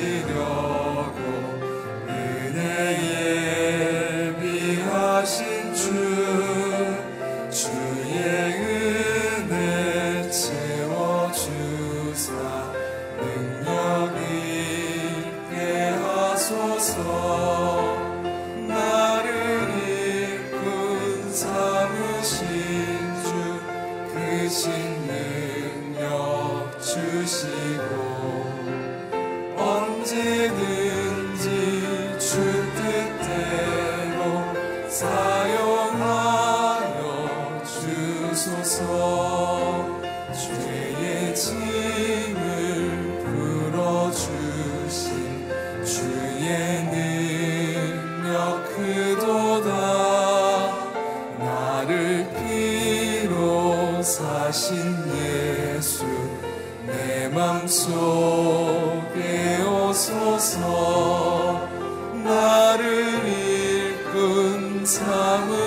Savior.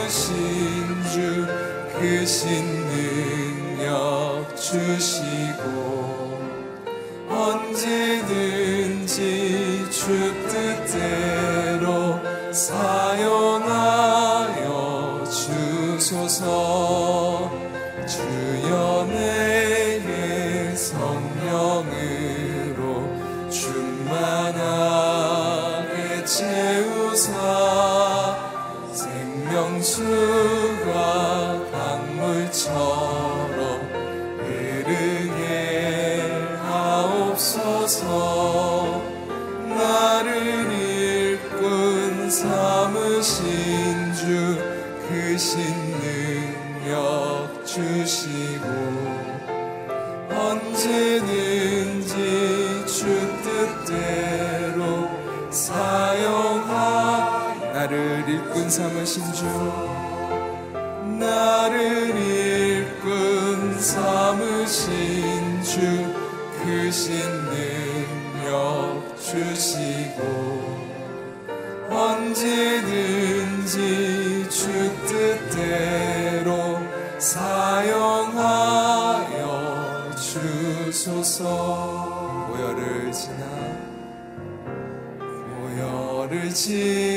부르신 주 그신 능력 주시고 언제든지 주 뜻대로 살 주 크신 능력 주시고 언제든지 주 뜻대로 사용하여 주소서. 고열을 지나 고열을 지나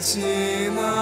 지나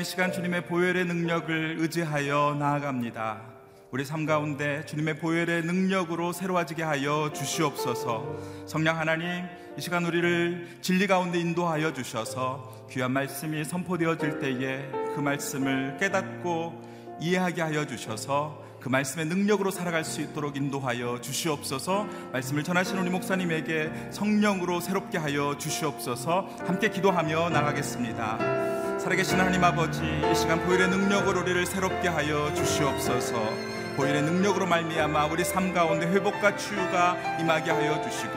하나님 의 시간 주님의 보혈의 능력을 의지하여 나아갑니다. 우리 삶 가운데 주님의 보혈의 능력으로 새로워지게 하여 주시옵소서. 성령 하나님 이 시간 우리를 진리 가운데 인도하여 주셔서 귀한 말씀이 선포되어질 때에 그 말씀을 깨닫고 이해하게 하여 주셔서 그 말씀의 능력으로 살아갈 수 있도록 인도하여 주시옵소서. 말씀을 전하시는 우리 목사님에게 성령으로 새롭게 하여 주시옵소서. 함께 기도하며 나가겠습니다 살아계신 하나님 아버지 이 시간 보혈의 능력으로 우리를 새롭게 하여 주시옵소서 보일의 능력으로 말미암아 우리 삶 가운데 회복과 치유가 임하게 하여 주시고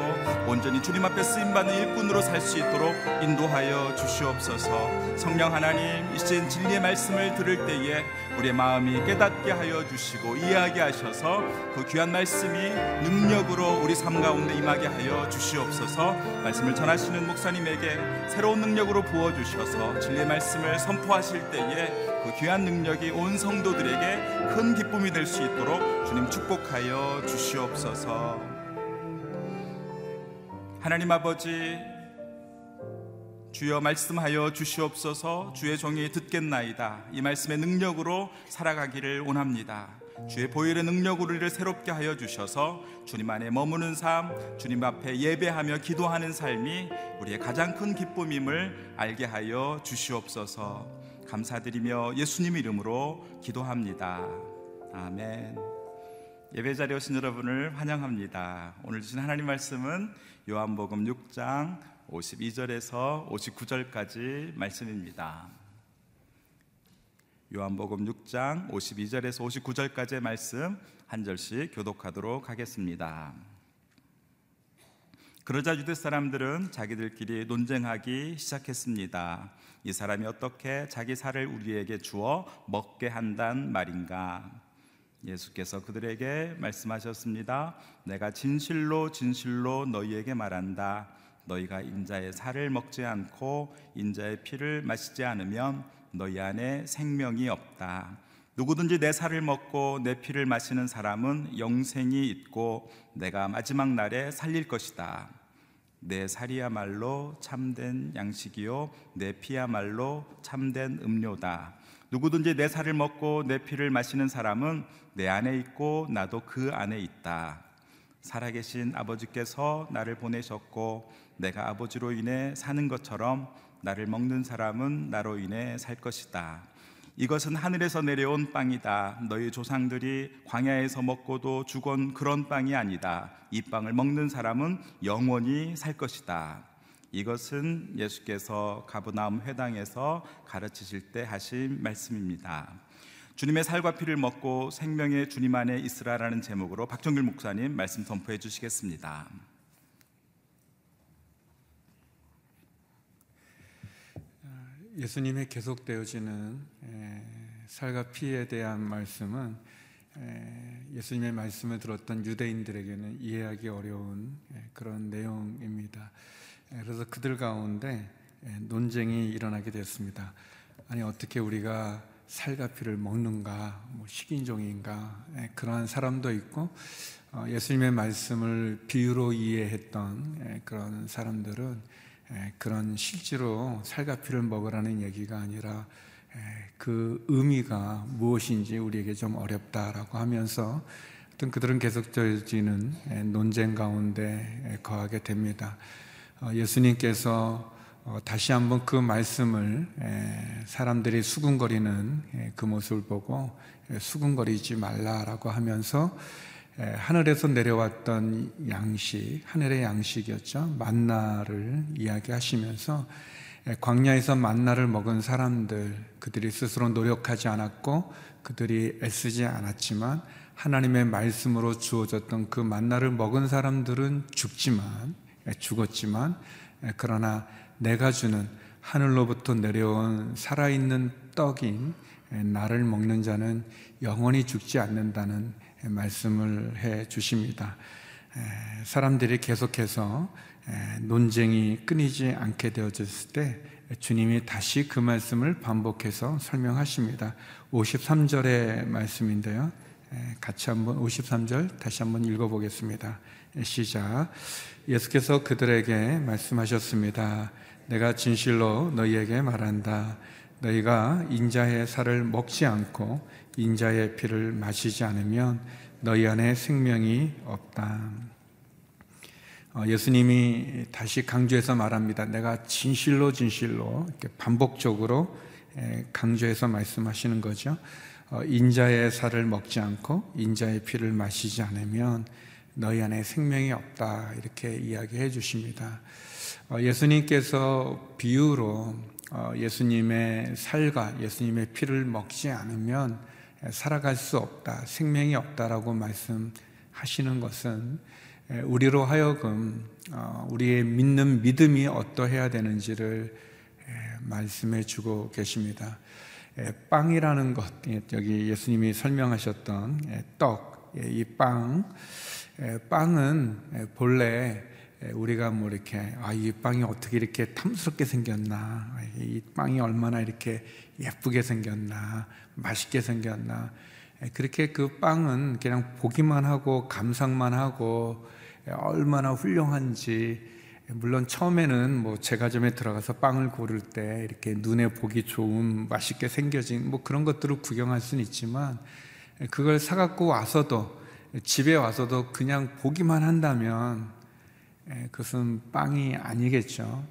온전히 주님 앞에 쓰임 받는 일꾼으로 살 수 있도록 인도하여 주시옵소서. 성령 하나님 이제 진리의 말씀을 들을 때에 우리의 마음이 깨닫게 하여 주시고 이해하게 하셔서 그 귀한 말씀이 능력으로 우리 삶 가운데 임하게 하여 주시옵소서. 말씀을 전하시는 목사님에게 새로운 능력으로 부어 주셔서 진리의 말씀을 선포하실 때에 그 귀한 능력이 온 성도들에게 큰 기쁨이 될 수 있도록 주님 축복하여 주시옵소서. 하나님 아버지 주여 말씀하여 주시옵소서. 주의 종이 듣겠나이다. 이 말씀의 능력으로 살아가기를 원합니다. 주의 보혈의 능력으로 우리를 새롭게 하여 주셔서 주님 안에 머무는 삶 주님 앞에 예배하며 기도하는 삶이 우리의 가장 큰 기쁨임을 알게 하여 주시옵소서. 감사드리며 예수님 이름으로 기도합니다. 아멘. 예배 자리에 오신 여러분을 환영합니다. 오늘 주신 하나님 말씀은 요한복음 6장 52절에서 59절까지 말씀입니다. 요한복음 6장 52절에서 59절까지의 말씀 한 절씩 교독하도록 하겠습니다. 그러자 유대 사람들은 자기들끼리 논쟁하기 시작했습니다. 이 사람이 어떻게 자기 살을 우리에게 주어 먹게 한단 말인가? 예수께서 그들에게 말씀하셨습니다. 내가 진실로 진실로 너희에게 말한다. 너희가 인자의 살을 먹지 않고 인자의 피를 마시지 않으면 너희 안에 생명이 없다. 누구든지 내 살을 먹고 내 피를 마시는 사람은 영생이 있고 내가 마지막 날에 살릴 것이다. 내 살이야말로 참된 양식이요 내 피야말로 참된 음료다. 누구든지 내 살을 먹고 내 피를 마시는 사람은 내 안에 있고 나도 그 안에 있다. 살아계신 아버지께서 나를 보내셨고 내가 아버지로 인해 사는 것처럼 나를 먹는 사람은 나로 인해 살 것이다. 이것은 하늘에서 내려온 빵이다. 너희 조상들이 광야에서 먹고도 죽은 그런 빵이 아니다. 이 빵을 먹는 사람은 영원히 살 것이다. 이것은 예수께서 가브나움 회당에서 가르치실 때 하신 말씀입니다. 주님의 살과 피를 먹고 생명의 주님 안에 있으라라는 제목으로 박정길 목사님 말씀 선포해 주시겠습니다. 예수님의 계속되어지는 살과 피에 대한 말씀은 예수님의 말씀을 들었던 유대인들에게는 이해하기 어려운 그런 내용입니다. 그래서 그들 가운데 논쟁이 일어나게 됐습니다. 아니 어떻게 우리가 살과 피를 먹는가, 뭐 식인종인가 그러한 사람도 있고 어, 예수님의 말씀을 비유로 이해했던 그런 사람들은 그런 실제로 살과 피를 먹으라는 얘기가 아니라 그 의미가 무엇인지 우리에게 좀 어렵다라고 하면서 어떤 그들은 계속되어지는 논쟁 가운데 거하게 됩니다. 어, 예수님께서 어, 다시 한번 그 말씀을 사람들이 수군거리는 그 모습을 보고 수군거리지 말라라고 하면서 하늘에서 내려왔던 양식, 하늘의 양식이었죠. 만나를 이야기하시면서 광야에서 만나를 먹은 사람들, 그들이 스스로 노력하지 않았고 그들이 애쓰지 않았지만 하나님의 말씀으로 주어졌던 그 만나를 먹은 사람들은 죽지만 죽었지만 그러나 내가 주는 하늘로부터 내려온 살아있는 떡인 나를 먹는 자는 영원히 죽지 않는다는 말씀을 해 주십니다. 사람들이 계속해서 논쟁이 끊이지 않게 되어졌을 때 주님이 다시 그 말씀을 반복해서 설명하십니다. 53절의 말씀인데요. 같이 한번 53절 다시 한번 읽어보겠습니다. 시작. 예수께서 그들에게 말씀하셨습니다. 내가 진실로 너희에게 말한다. 너희가 인자의 살을 먹지 않고 인자의 피를 마시지 않으면 너희 안에 생명이 없다. 어, 예수님이 다시 강조해서 말합니다. 내가 진실로 진실로 반복적으로 강조해서 말씀하시는 거죠. 어, 인자의 살을 먹지 않고 인자의 피를 마시지 않으면 너희 안에 생명이 없다 이렇게 이야기해 주십니다. 어, 예수님께서 비유로 예수님의 살과 예수님의 피를 먹지 않으면 살아갈 수 없다, 생명이 없다라고 말씀하시는 것은 우리로 하여금 어, 우리의 믿는 믿음이 어떠해야 되는지를 말씀해 주고 계십니다. 빵이라는 것, 여기 예수님이 설명하셨던 떡, 이 빵, 빵은 본래 우리가 뭐 이렇게 아, 이 빵이 어떻게 이렇게 탐스럽게 생겼나, 이 빵이 얼마나 이렇게 예쁘게 생겼나, 맛있게 생겼나, 그렇게 그 빵은 그냥 보기만 하고 감상만 하고 얼마나 훌륭한지 물론 처음에는 뭐 제과점에 들어가서 빵을 고를 때 이렇게 눈에 보기 좋은 맛있게 생겨진 뭐 그런 것들을 구경할 수는 있지만 그걸 사갖고 와서도 집에 와서도 그냥 보기만 한다면 그것은 빵이 아니겠죠.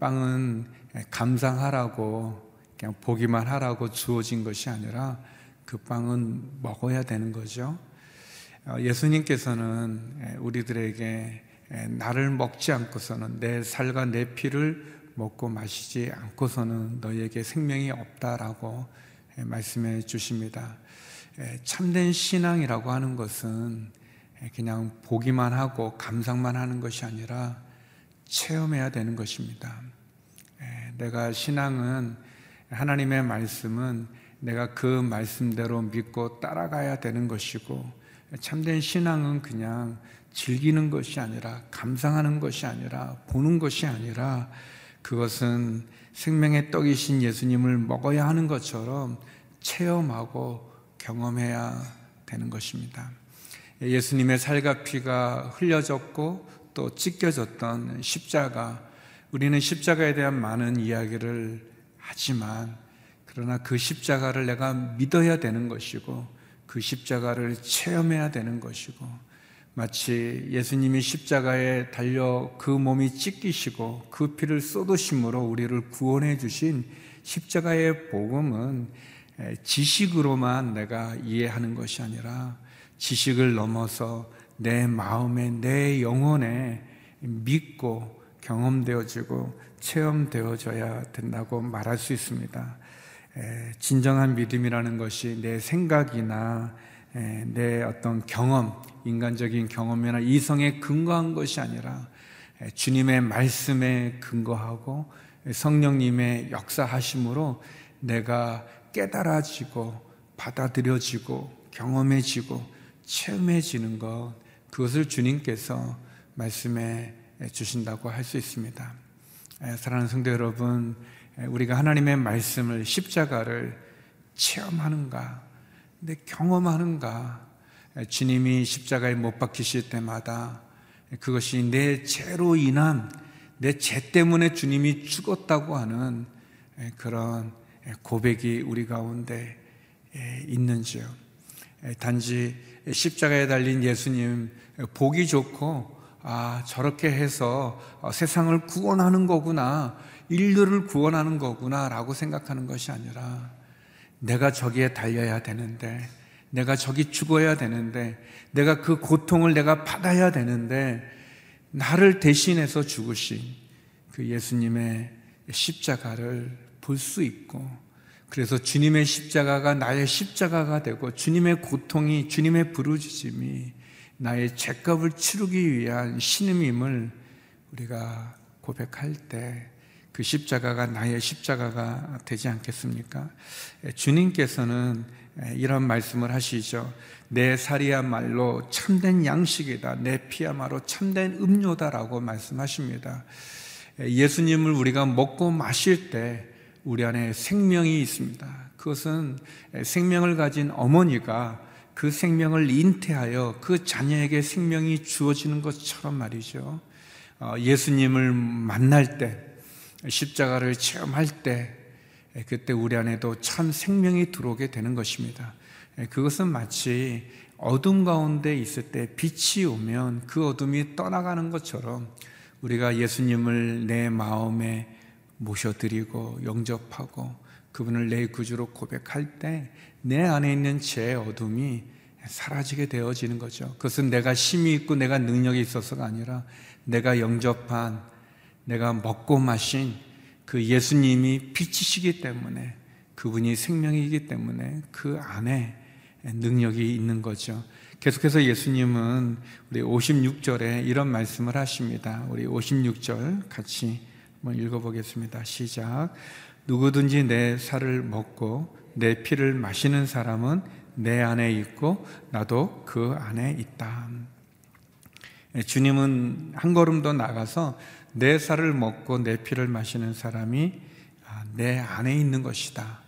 빵은 감상하라고 그냥 보기만 하라고 주어진 것이 아니라 그 빵은 먹어야 되는 거죠. 어, 예수님께서는 우리들에게 나를 먹지 않고서는 내 살과 내 피를 먹고 마시지 않고서는 너에게 생명이 없다라고 말씀해 주십니다. 참된 신앙이라고 하는 것은 그냥 보기만 하고 감상만 하는 것이 아니라 체험해야 되는 것입니다. 내가 신앙은 하나님의 말씀은 내가 그 말씀대로 믿고 따라가야 되는 것이고 참된 신앙은 그냥 즐기는 것이 아니라 감상하는 것이 아니라 보는 것이 아니라 그것은 생명의 떡이신 예수님을 먹어야 하는 것처럼 체험하고 경험해야 되는 것입니다. 예수님의 살과 피가 흘려졌고 또 찢겨졌던 십자가 우리는 십자가에 대한 많은 이야기를 하지만 그러나 그 십자가를 내가 믿어야 되는 것이고 그 십자가를 체험해야 되는 것이고 마치 예수님이 십자가에 달려 그 몸이 찢기시고 그 피를 쏟으심으로 우리를 구원해 주신 십자가의 복음은 지식으로만 내가 이해하는 것이 아니라 지식을 넘어서 내 마음에 내 영혼에 믿고 경험되어지고 체험되어져야 된다고 말할 수 있습니다. 진정한 믿음이라는 것이 내 생각이나 내 어떤 경험, 인간적인 경험이나 이성에 근거한 것이 아니라 주님의 말씀에 근거하고 성령님의 역사하심으로 내가 깨달아지고 받아들여지고 경험해지고 체험해지는 것 그것을 주님께서 말씀해 주신다고 할 수 있습니다. 사랑하는 성도 여러분, 우리가 하나님의 말씀을 십자가를 체험하는가, 근데 경험하는가, 주님이 십자가에 못 박히실 때마다 그것이 내 죄로 인한 내 죄 때문에 주님이 죽었다고 하는 그런 고백이 우리 가운데 있는지요. 단지 십자가에 달린 예수님 보기 좋고 아 저렇게 해서 세상을 구원하는 거구나 인류를 구원하는 거구나 라고 생각하는 것이 아니라 내가 저기에 달려야 되는데 내가 저기 죽어야 되는데 내가 그 고통을 내가 받아야 되는데 나를 대신해서 죽으신 그 예수님의 십자가를 볼 수 있고 그래서 주님의 십자가가 나의 십자가가 되고 주님의 고통이 주님의 부르짖음이 나의 죄값을 치르기 위한 신음임을 우리가 고백할 때 그 십자가가 나의 십자가가 되지 않겠습니까? 주님께서는 이런 말씀을 하시죠. 내 살이야말로 참된 양식이다. 내 피야말로 참된 음료다라고 말씀하십니다. 예수님을 우리가 먹고 마실 때 우리 안에 생명이 있습니다. 그것은 생명을 가진 어머니가 그 생명을 인태하여 그 자녀에게 생명이 주어지는 것처럼 말이죠. 어, 예수님을 만날 때, 십자가를 체험할 때, 그때 우리 안에도 참 생명이 들어오게 되는 것입니다. 그것은 마치 어둠 가운데 있을 때 빛이 오면 그 어둠이 떠나가는 것처럼 우리가 예수님을 내 마음에 모셔드리고 영접하고 그분을 내 구주로 고백할 때 내 안에 있는 제 어둠이 사라지게 되어지는 거죠. 그것은 내가 힘이 있고 내가 능력이 있어서가 아니라 내가 영접한 내가 먹고 마신 그 예수님이 빛이시기 때문에 그분이 생명이기 때문에 그 안에 능력이 있는 거죠. 계속해서 예수님은 우리 56절에 이런 말씀을 하십니다. 우리 56절 같이 한번 읽어보겠습니다. 시작. 누구든지 내 살을 먹고 내 피를 마시는 사람은 내 안에 있고 나도 그 안에 있다. 주님은 한 걸음 더 나가서 내 살을 먹고 내 피를 마시는 사람이 아, 내 안에 있는 것이다.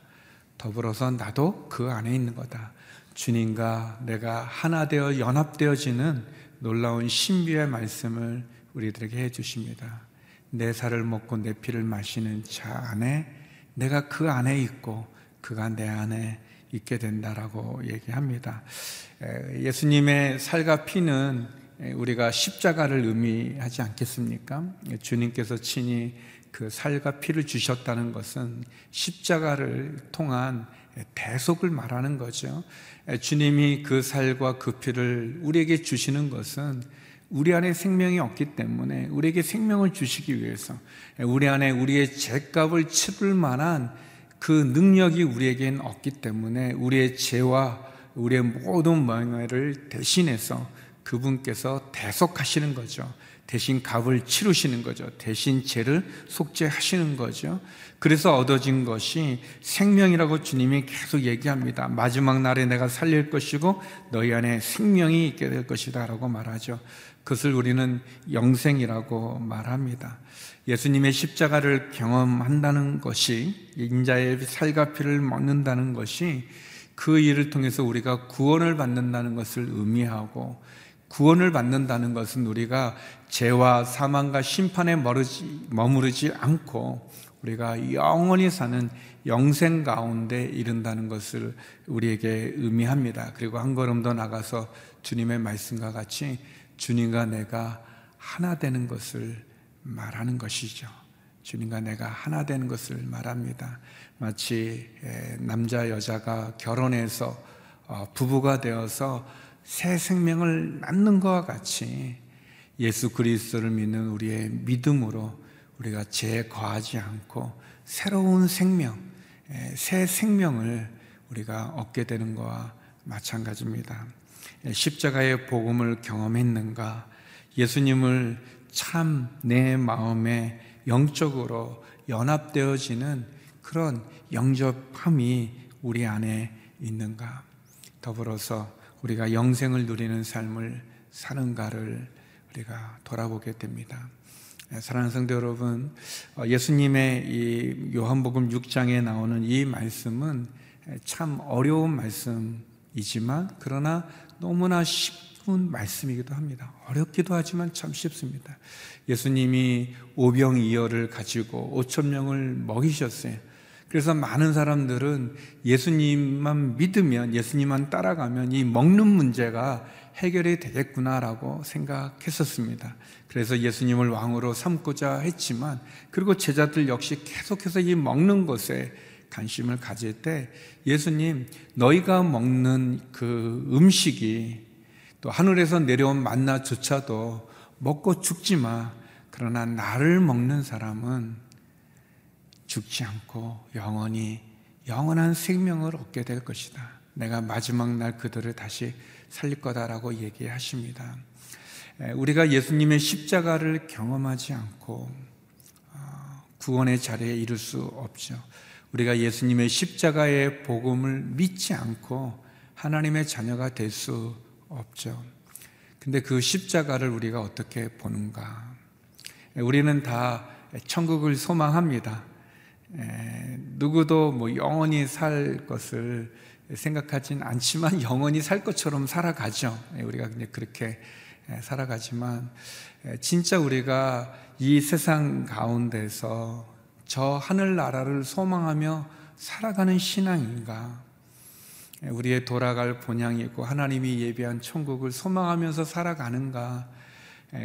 더불어서 나도 그 안에 있는 거다. 주님과 내가 하나 되어 연합되어지는 놀라운 신비의 말씀을 우리들에게 해 주십니다. 내 살을 먹고 내 피를 마시는 자 안에 내가 그 안에 있고 그가 내 안에 있게 된다라고 얘기합니다. 예수님의 살과 피는 우리가 십자가를 의미하지 않겠습니까? 주님께서 친히 그 살과 피를 주셨다는 것은 십자가를 통한 대속을 말하는 거죠. 주님이 그 살과 그 피를 우리에게 주시는 것은 우리 안에 생명이 없기 때문에 우리에게 생명을 주시기 위해서 우리 안에 우리의 죄값을 치를 만한 그 능력이 우리에겐 없기 때문에 우리의 죄와 우리의 모든 망해를 대신해서 그분께서 대속하시는 거죠. 대신 값을 치르시는 거죠. 대신 죄를 속죄하시는 거죠. 그래서 얻어진 것이 생명이라고 주님이 계속 얘기합니다. 마지막 날에 내가 살릴 것이고 너희 안에 생명이 있게 될 것이다 라고 말하죠. 그것을 우리는 영생이라고 말합니다. 예수님의 십자가를 경험한다는 것이 인자의 살과 피를 먹는다는 것이 그 일을 통해서 우리가 구원을 받는다는 것을 의미하고 구원을 받는다는 것은 우리가 죄와 사망과 심판에 머르지, 머무르지 않고 우리가 영원히 사는 영생 가운데 이른다는 것을 우리에게 의미합니다. 그리고 한 걸음 더 나가서 주님의 말씀과 같이 주님과 내가 하나 되는 것을 말하는 것이죠. 주님과 내가 하나 되는 것을 말합니다. 마치 남자 여자가 결혼해서 어, 부부가 되어서 새 생명을 낳는 것과 같이 예수 그리스도를 믿는 우리의 믿음으로 우리가 죄 거하지 않고 새로운 생명, 새 생명을 우리가 얻게 되는 것과 마찬가지입니다. 십자가의 복음을 경험했는가? 예수님을 참 내 마음에 영적으로 연합되어지는 그런 영접함이 우리 안에 있는가? 더불어서 우리가 영생을 누리는 삶을 사는가를 우리가 돌아보게 됩니다. 네, 사랑하는 성도 여러분, 어, 예수님의 이 요한복음 6장에 나오는 이 말씀은 참 어려운 말씀이지만 그러나 너무나 쉽은 말씀이기도 합니다. 어렵기도 하지만 참 쉽습니다. 예수님이 오병이어를 가지고 5천 명을 먹이셨어요. 그래서 많은 사람들은 예수님만 믿으면, 예수님만 따라가면 이 먹는 문제가 해결이 되겠구나라고 생각했었습니다. 그래서 예수님을 왕으로 삼고자 했지만, 그리고 제자들 역시 계속해서 이 먹는 것에 관심을 가질 때, 예수님, 너희가 먹는 그 음식이 또 하늘에서 내려온 만나조차도 먹고 죽지 마. 그러나 나를 먹는 사람은 죽지 않고 영원히 영원한 생명을 얻게 될 것이다. 내가 마지막 날 그들을 다시 살릴 거다라고 얘기하십니다. 우리가 예수님의 십자가를 경험하지 않고 어, 구원의 자리에 이를 수 없죠. 우리가 예수님의 십자가의 복음을 믿지 않고 하나님의 자녀가 될 수 없죠. 근데 그 십자가를 우리가 어떻게 보는가? 우리는 다 천국을 소망합니다. 누구도 뭐 영원히 살 것을 생각하진 않지만 영원히 살 것처럼 살아가죠. 우리가 그렇게 살아가지만 진짜 우리가 이 세상 가운데서 저 하늘나라를 소망하며 살아가는 신앙인가? 우리의 돌아갈 본향이 있고 하나님이 예비한 천국을 소망하면서 살아가는가?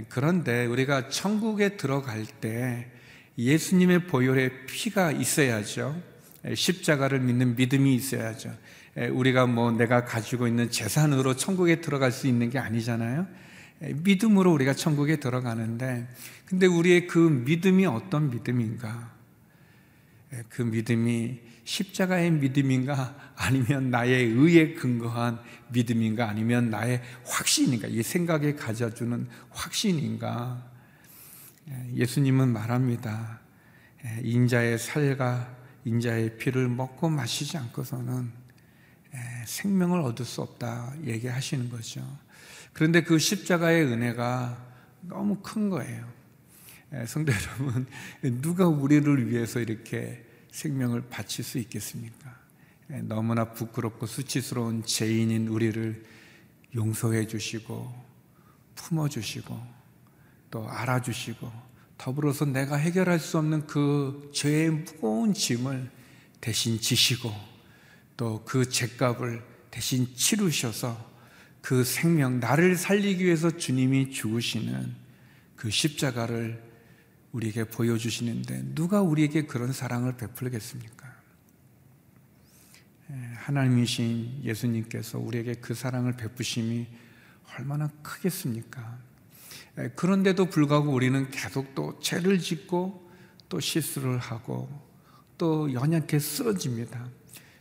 그런데 우리가 천국에 들어갈 때 예수님의 보혈의 피가 있어야죠. 십자가를 믿는 믿음이 있어야죠. 우리가 뭐 내가 가지고 있는 재산으로 천국에 들어갈 수 있는 게 아니잖아요. 믿음으로 우리가 천국에 들어가는데, 근데 우리의 그 믿음이 어떤 믿음인가? 그 믿음이 십자가의 믿음인가? 아니면 나의 의에 근거한 믿음인가? 아니면 나의 확신인가? 이 생각에 가져주는 확신인가? 예수님은 말합니다. 인자의 살과 인자의 피를 먹고 마시지 않고서는 생명을 얻을 수 없다 얘기하시는 거죠. 그런데 그 십자가의 은혜가 너무 큰 거예요. 성도 여러분, 누가 우리를 위해서 이렇게 생명을 바칠 수 있겠습니까? 너무나 부끄럽고 수치스러운 죄인인 우리를 용서해 주시고 품어 주시고 또 알아주시고 더불어서 내가 해결할 수 없는 그 죄의 무거운 짐을 대신 지시고 또 그 죄값을 대신 치르셔서 그 생명, 나를 살리기 위해서 주님이 죽으시는 그 십자가를 우리에게 보여주시는데 누가 우리에게 그런 사랑을 베풀겠습니까? 하나님이신 예수님께서 우리에게 그 사랑을 베푸심이 얼마나 크겠습니까? 그런데도 불구하고 우리는 계속 또 죄를 짓고 또 실수를 하고 또 연약해 쓰러집니다.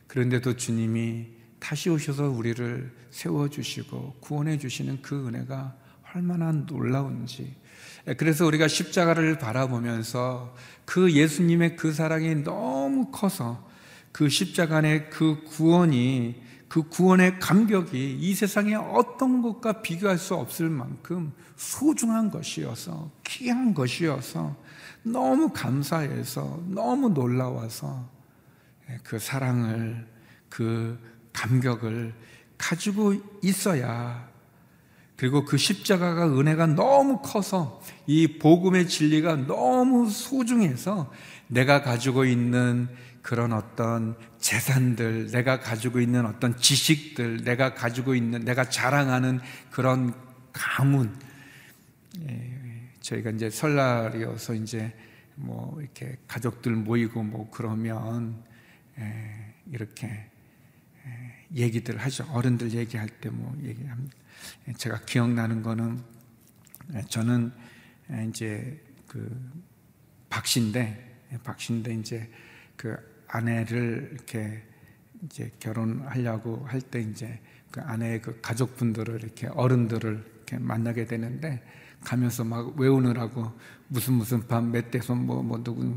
그런데도 주님이 다시 오셔서 우리를 세워주시고 구원해 주시는 그 은혜가 얼마나 놀라운지. 그래서 우리가 십자가를 바라보면서 그 예수님의 그 사랑이 너무 커서 그 십자가의 그 구원이 그 구원의 감격이 이 세상의 어떤 것과 비교할 수 없을 만큼 소중한 것이어서 귀한 것이어서 너무 감사해서 너무 놀라워서 그 사랑을 그 감격을 가지고 있어야 그리고 그 십자가가 은혜가 너무 커서 이 복음의 진리가 너무 소중해서 내가 가지고 있는 그런 어떤 재산들, 내가 가지고 있는 어떤 지식들, 내가 가지고 있는, 내가 자랑하는 그런 가문. 예, 저희가 이제 설날이어서 이제 뭐 이렇게 가족들 모이고 뭐 그러면 예, 이렇게 예, 얘기들 하죠. 어른들 얘기할 때 뭐 얘기합니다. 예, 제가 기억나는 거는 예, 저는 이제 그 박씨인데, 박씨인데 이제 그 아내를 이렇게 이제 결혼하려고 할 때 이제 그 아내의 그 가족분들을 이렇게 어른들을 이렇게 만나게 되는데 가면서 막 외우느라고 무슨 무슨 밤 멧돼손 뭐, 뭐 누구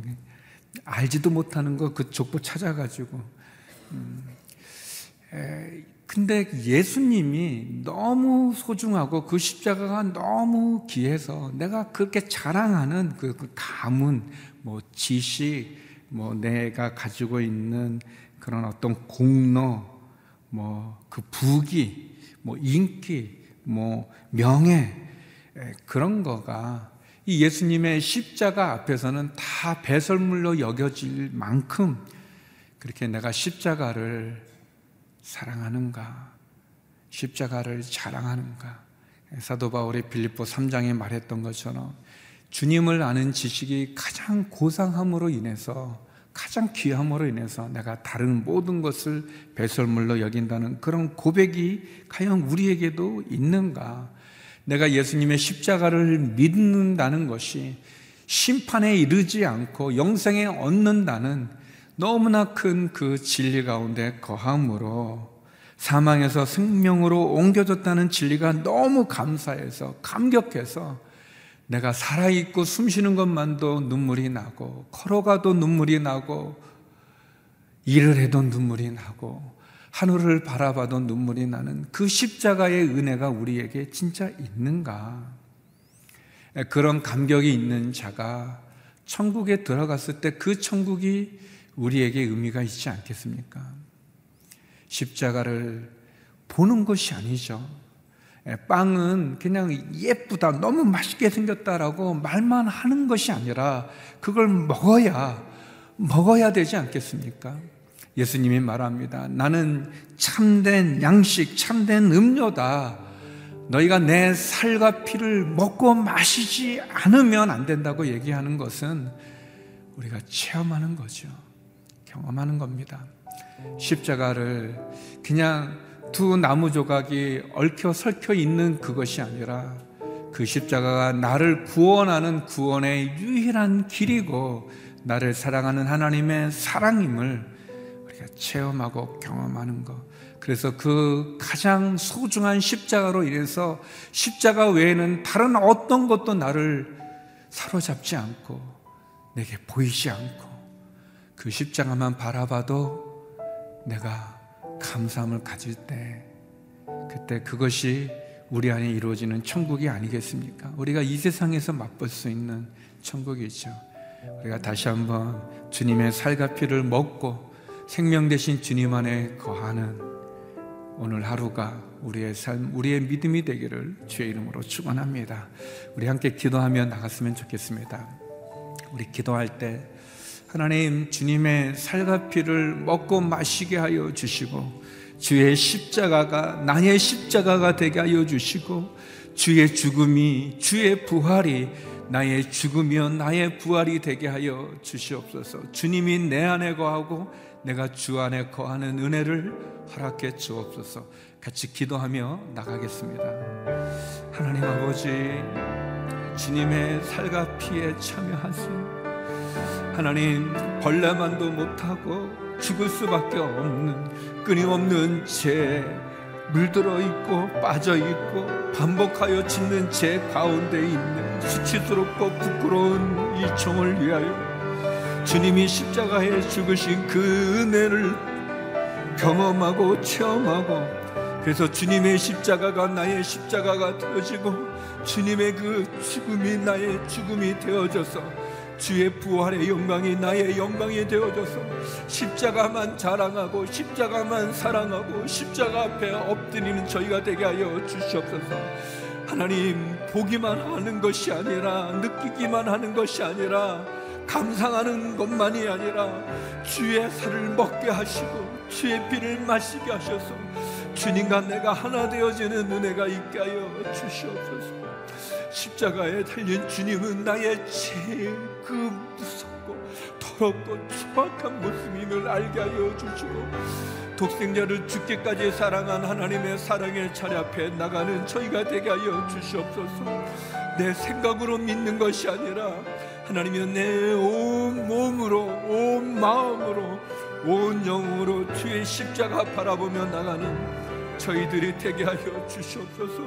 알지도 못하는 거 그 족보 찾아가지고 음, 에, 근데 예수님이 너무 소중하고 그 십자가가 너무 귀해서 내가 그렇게 자랑하는 그, 그 가문 뭐 지식 뭐 내가 가지고 있는 그런 어떤 공로, 뭐 그 부기, 뭐 인기, 뭐 명예 그런 거가 이 예수님의 십자가 앞에서는 다 배설물로 여겨질 만큼 그렇게 내가 십자가를 사랑하는가, 십자가를 자랑하는가. 사도 바울이 빌립보 3장에 말했던 것처럼 주님을 아는 지식이 가장 고상함으로 인해서 가장 귀함으로 인해서 내가 다른 모든 것을 배설물로 여긴다는 그런 고백이 과연 우리에게도 있는가? 내가 예수님의 십자가를 믿는다는 것이 심판에 이르지 않고 영생에 얻는다는 너무나 큰 그 진리 가운데 거함으로 사망에서 생명으로 옮겨졌다는 진리가 너무 감사해서 감격해서 내가 살아있고 숨 쉬는 것만도 눈물이 나고, 걸어가도 눈물이 나고, 일을 해도 눈물이 나고, 하늘을 바라봐도 눈물이 나는 그 십자가의 은혜가 우리에게 진짜 있는가? 그런 감격이 있는 자가 천국에 들어갔을 때 그 천국이 우리에게 의미가 있지 않겠습니까? 십자가를 보는 것이 아니죠. 예, 빵은 그냥 예쁘다, 너무 맛있게 생겼다라고 말만 하는 것이 아니라 그걸 먹어야, 먹어야 되지 않겠습니까? 예수님이 말합니다. 나는 참된 양식, 참된 음료다. 너희가 내 살과 피를 먹고 마시지 않으면 안 된다고 얘기하는 것은 우리가 체험하는 거죠. 경험하는 겁니다. 십자가를 그냥 두 나무 조각이 얽혀 설켜 있는 그것이 아니라 그 십자가가 나를 구원하는 구원의 유일한 길이고 나를 사랑하는 하나님의 사랑임을 우리가 체험하고 경험하는 것. 그래서 그 가장 소중한 십자가로 인해서 십자가 외에는 다른 어떤 것도 나를 사로잡지 않고 내게 보이지 않고 그 십자가만 바라봐도 내가 감사함을 가질 때 그때 그것이 우리 안에 이루어지는 천국이 아니겠습니까? 우리가 이 세상에서 맛볼 수 있는 천국이죠. 우리가 다시 한번 주님의 살과 피를 먹고 생명 대신 주님 안에 거하는 오늘 하루가 우리의 삶, 우리의 믿음이 되기를 주의 이름으로 축원합니다. 우리 함께 기도하며 나갔으면 좋겠습니다. 우리 기도할 때 하나님 주님의 살과 피를 먹고 마시게 하여 주시고 주의 십자가가 나의 십자가가 되게 하여 주시고 주의 죽음이 주의 부활이 나의 죽음이요 나의 부활이 되게 하여 주시옵소서. 주님이 내 안에 거하고 내가 주 안에 거하는 은혜를 허락해 주옵소서. 같이 기도하며 나가겠습니다. 하나님 아버지, 주님의 살과 피에 참여하세요. 하나님, 벌레만도 못하고 죽을 수밖에 없는 끊임없는 죄, 물들어 있고 빠져 있고 반복하여 짓는 죄 가운데 있는 수치스럽고 부끄러운 이 종을 위하여 주님이 십자가에 죽으신 그 은혜를 경험하고 체험하고 그래서 주님의 십자가가 나의 십자가가 되어지고 주님의 그 죽음이 나의 죽음이 되어져서 주의 부활의 영광이 나의 영광이 되어져서 십자가만 자랑하고 십자가만 사랑하고 십자가 앞에 엎드리는 저희가 되게 하여 주시옵소서. 하나님 보기만 하는 것이 아니라 느끼기만 하는 것이 아니라 감상하는 것만이 아니라 주의 살을 먹게 하시고 주의 피를 마시게 하셔서 주님과 내가 하나 되어지는 은혜가 있게 하여 주시옵소서. 십자가에 달린 주님은 나의 제일 그 무섭고 더럽고 추악한 모습임을 알게 하여 주시고 독생자를 죽기까지 사랑한 하나님의 사랑의 차례 앞에 나가는 저희가 되게 하여 주시옵소서. 내 생각으로 믿는 것이 아니라 하나님이 내온 몸으로 온 마음으로 온 영으로 주의 십자가 바라보며 나가는 저희들이 되게 하여 주시옵소서.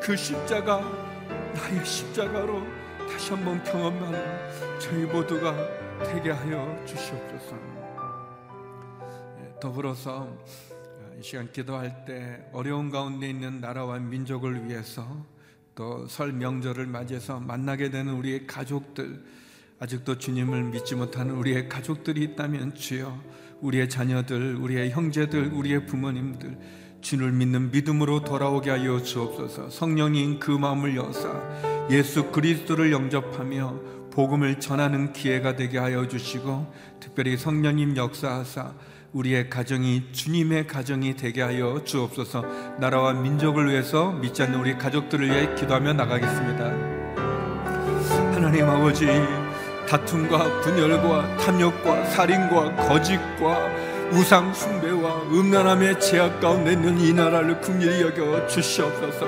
그 십자가 나의 십자가로 다시 한번 경험하는 저희 모두가 되게 하여 주시옵소서. 예, 더불어서 어, 이 시간 기도할 때 어려운 가운데 있는 나라와 민족을 위해서 또 설 명절을 맞이해서 만나게 되는 우리의 가족들 아직도 주님을 믿지 못하는 우리의 가족들이 있다면 주여 우리의 자녀들, 우리의 형제들, 우리의 부모님들 주를 믿는 믿음으로 돌아오게 하여 주옵소서. 성령님 그 마음을 여사 예수 그리스도를 영접하며 복음을 전하는 기회가 되게 하여 주시고 특별히 성령님 역사하사 우리의 가정이 주님의 가정이 되게 하여 주옵소서. 나라와 민족을 위해서 믿지 않는 우리 가족들을 위해 기도하며 나가겠습니다. 하나님 아버지 다툼과 분열과 탐욕과 살인과 거짓과 우상 숭배와 음란함의 제약 가운데 있는 이 나라를 긍휼히 여겨 주시옵소서.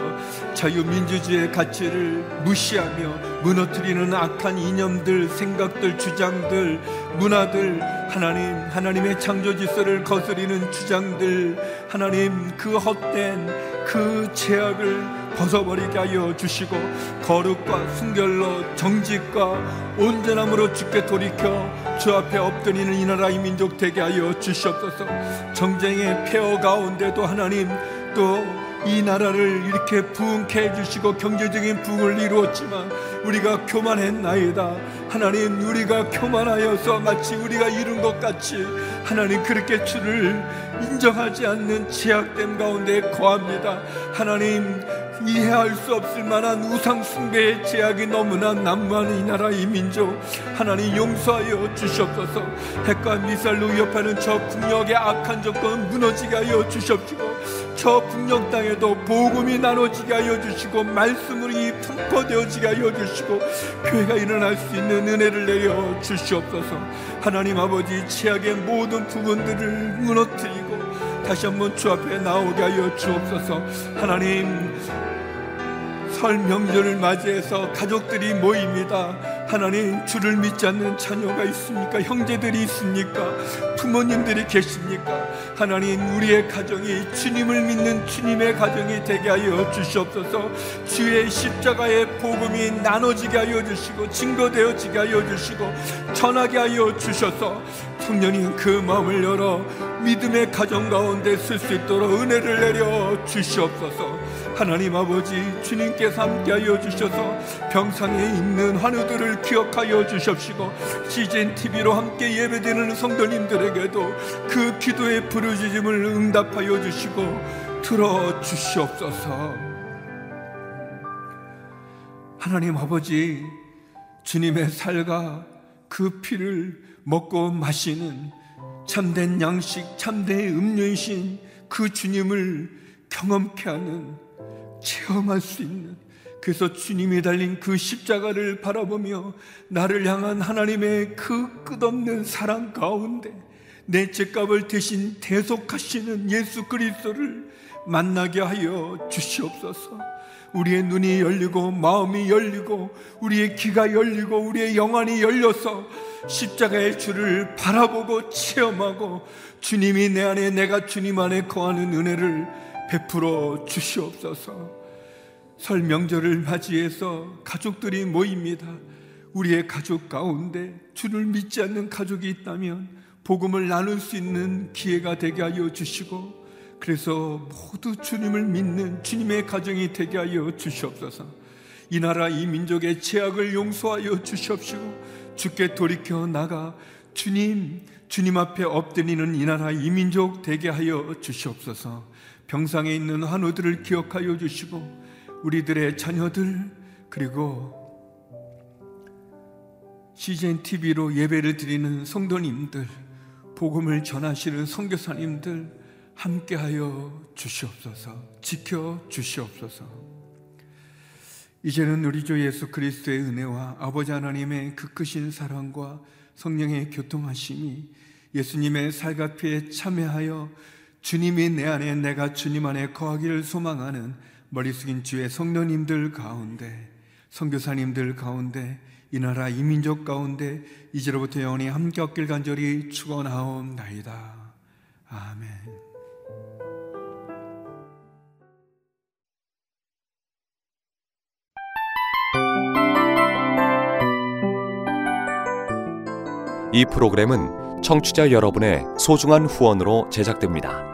자유민주주의의 가치를 무시하며 무너뜨리는 악한 이념들 생각들 주장들 문화들 하나님 하나님의 창조 질서를 거스리는 주장들 하나님 그 헛된 그 제약을 벗어버리게 하여 주시고 거룩과 순결로 정직과 온전함으로 주께 돌이켜 주 앞에 엎드리는 이 나라의 민족 되게 하여 주시옵소서. 정쟁의 폐허 가운데도 하나님 또 이 나라를 이렇게 부흥케 해주시고 경제적인 부흥을 이루었지만 우리가 교만했나이다. 하나님 우리가 교만하여서 마치 우리가 이룬 것 같이 하나님 그렇게 주를 인정하지 않는 제약됨 가운데 거합니다. 하나님 이해할 수 없을 만한 우상 숭배의 제약이 너무나 난무하는 이 나라 이 민족 하나님 용서하여 주시옵소서. 핵과 미사일로 위협하는 저 국력의 악한 조건 무너지게 하여 주시옵시고 저 국력 땅에도 복음이 나눠지게 하여 주시고 말씀으이 분포되어지게 하여 주시고 교회가 일어날 수 있는 은혜를 내려 주시옵소서 하나님 아버지 최악의 모든 부분들을 무너뜨리고 다시 한번 주 앞에 나오게 하여 주옵소서 하나님 설 명절을 맞이해서 가족들이 모입니다. 하나님 주를 믿지 않는 자녀가 있습니까? 형제들이 있습니까? 부모님들이 계십니까? 하나님 우리의 가정이 주님을 믿는 주님의 가정이 되게 하여 주시옵소서. 주의 십자가의 복음이 나눠지게 하여 주시고 증거되어지게 하여 주시고 전하게 하여 주셔서 청년이 그 마음을 열어 믿음의 가정 가운데 쓸 수 있도록 은혜를 내려 주시옵소서. 하나님 아버지 주님께서 함께하여 주셔서 병상에 있는 환우들을 기억하여 주십시고 CGN TV로 함께 예배드리는 성도님들에게도 그 기도의 부르짖음을 응답하여 주시고 들어 주시옵소서. 하나님 아버지 주님의 살과 그 피를 먹고 마시는 참된 양식, 참된 음료이신 그 주님을 경험케 하는 체험할 수 있는 그래서 주님이 달린 그 십자가를 바라보며 나를 향한 하나님의 그 끝없는 사랑 가운데 내 죄값을 대신 대속하시는 예수 그리스도를 만나게 하여 주시옵소서. 우리의 눈이 열리고 마음이 열리고 우리의 귀가 열리고 우리의 영안이 열려서 십자가의 주를 바라보고 체험하고 주님이 내 안에 내가 주님 안에 거하는 은혜를 베풀어 주시옵소서. 설 명절을 맞이해서 가족들이 모입니다. 우리의 가족 가운데 주를 믿지 않는 가족이 있다면 복음을 나눌 수 있는 기회가 되게 하여 주시고 그래서 모두 주님을 믿는 주님의 가정이 되게 하여 주시옵소서. 이 나라 이 민족의 죄악을 용서하여 주시옵시고 주께 돌이켜 나가 주님 주님 앞에 엎드리는 이 나라 이 민족 되게 하여 주시옵소서. 병상에 있는 환우들을 기억하여 주시고 우리들의 자녀들 그리고 CGN TV로 예배를 드리는 성도님들 복음을 전하시는 선교사님들 함께하여 주시옵소서 지켜 주시옵소서. 이제는 우리 주 예수 그리스도의 은혜와 아버지 하나님의 그 크신 사랑과 성령의 교통하심이 예수님의 살과 피에 참여하여 주님이 내 안에 내가 주님 안에 거하기를 소망하는 머리 숙인 주의 성도님들 가운데 선교사님들 가운데 이 나라 이민족 가운데 이제로부터 영원히 함께 얻길 간절히 축원하옵나이다. 아멘. 이 프로그램은 청취자 여러분의 소중한 후원으로 제작됩니다.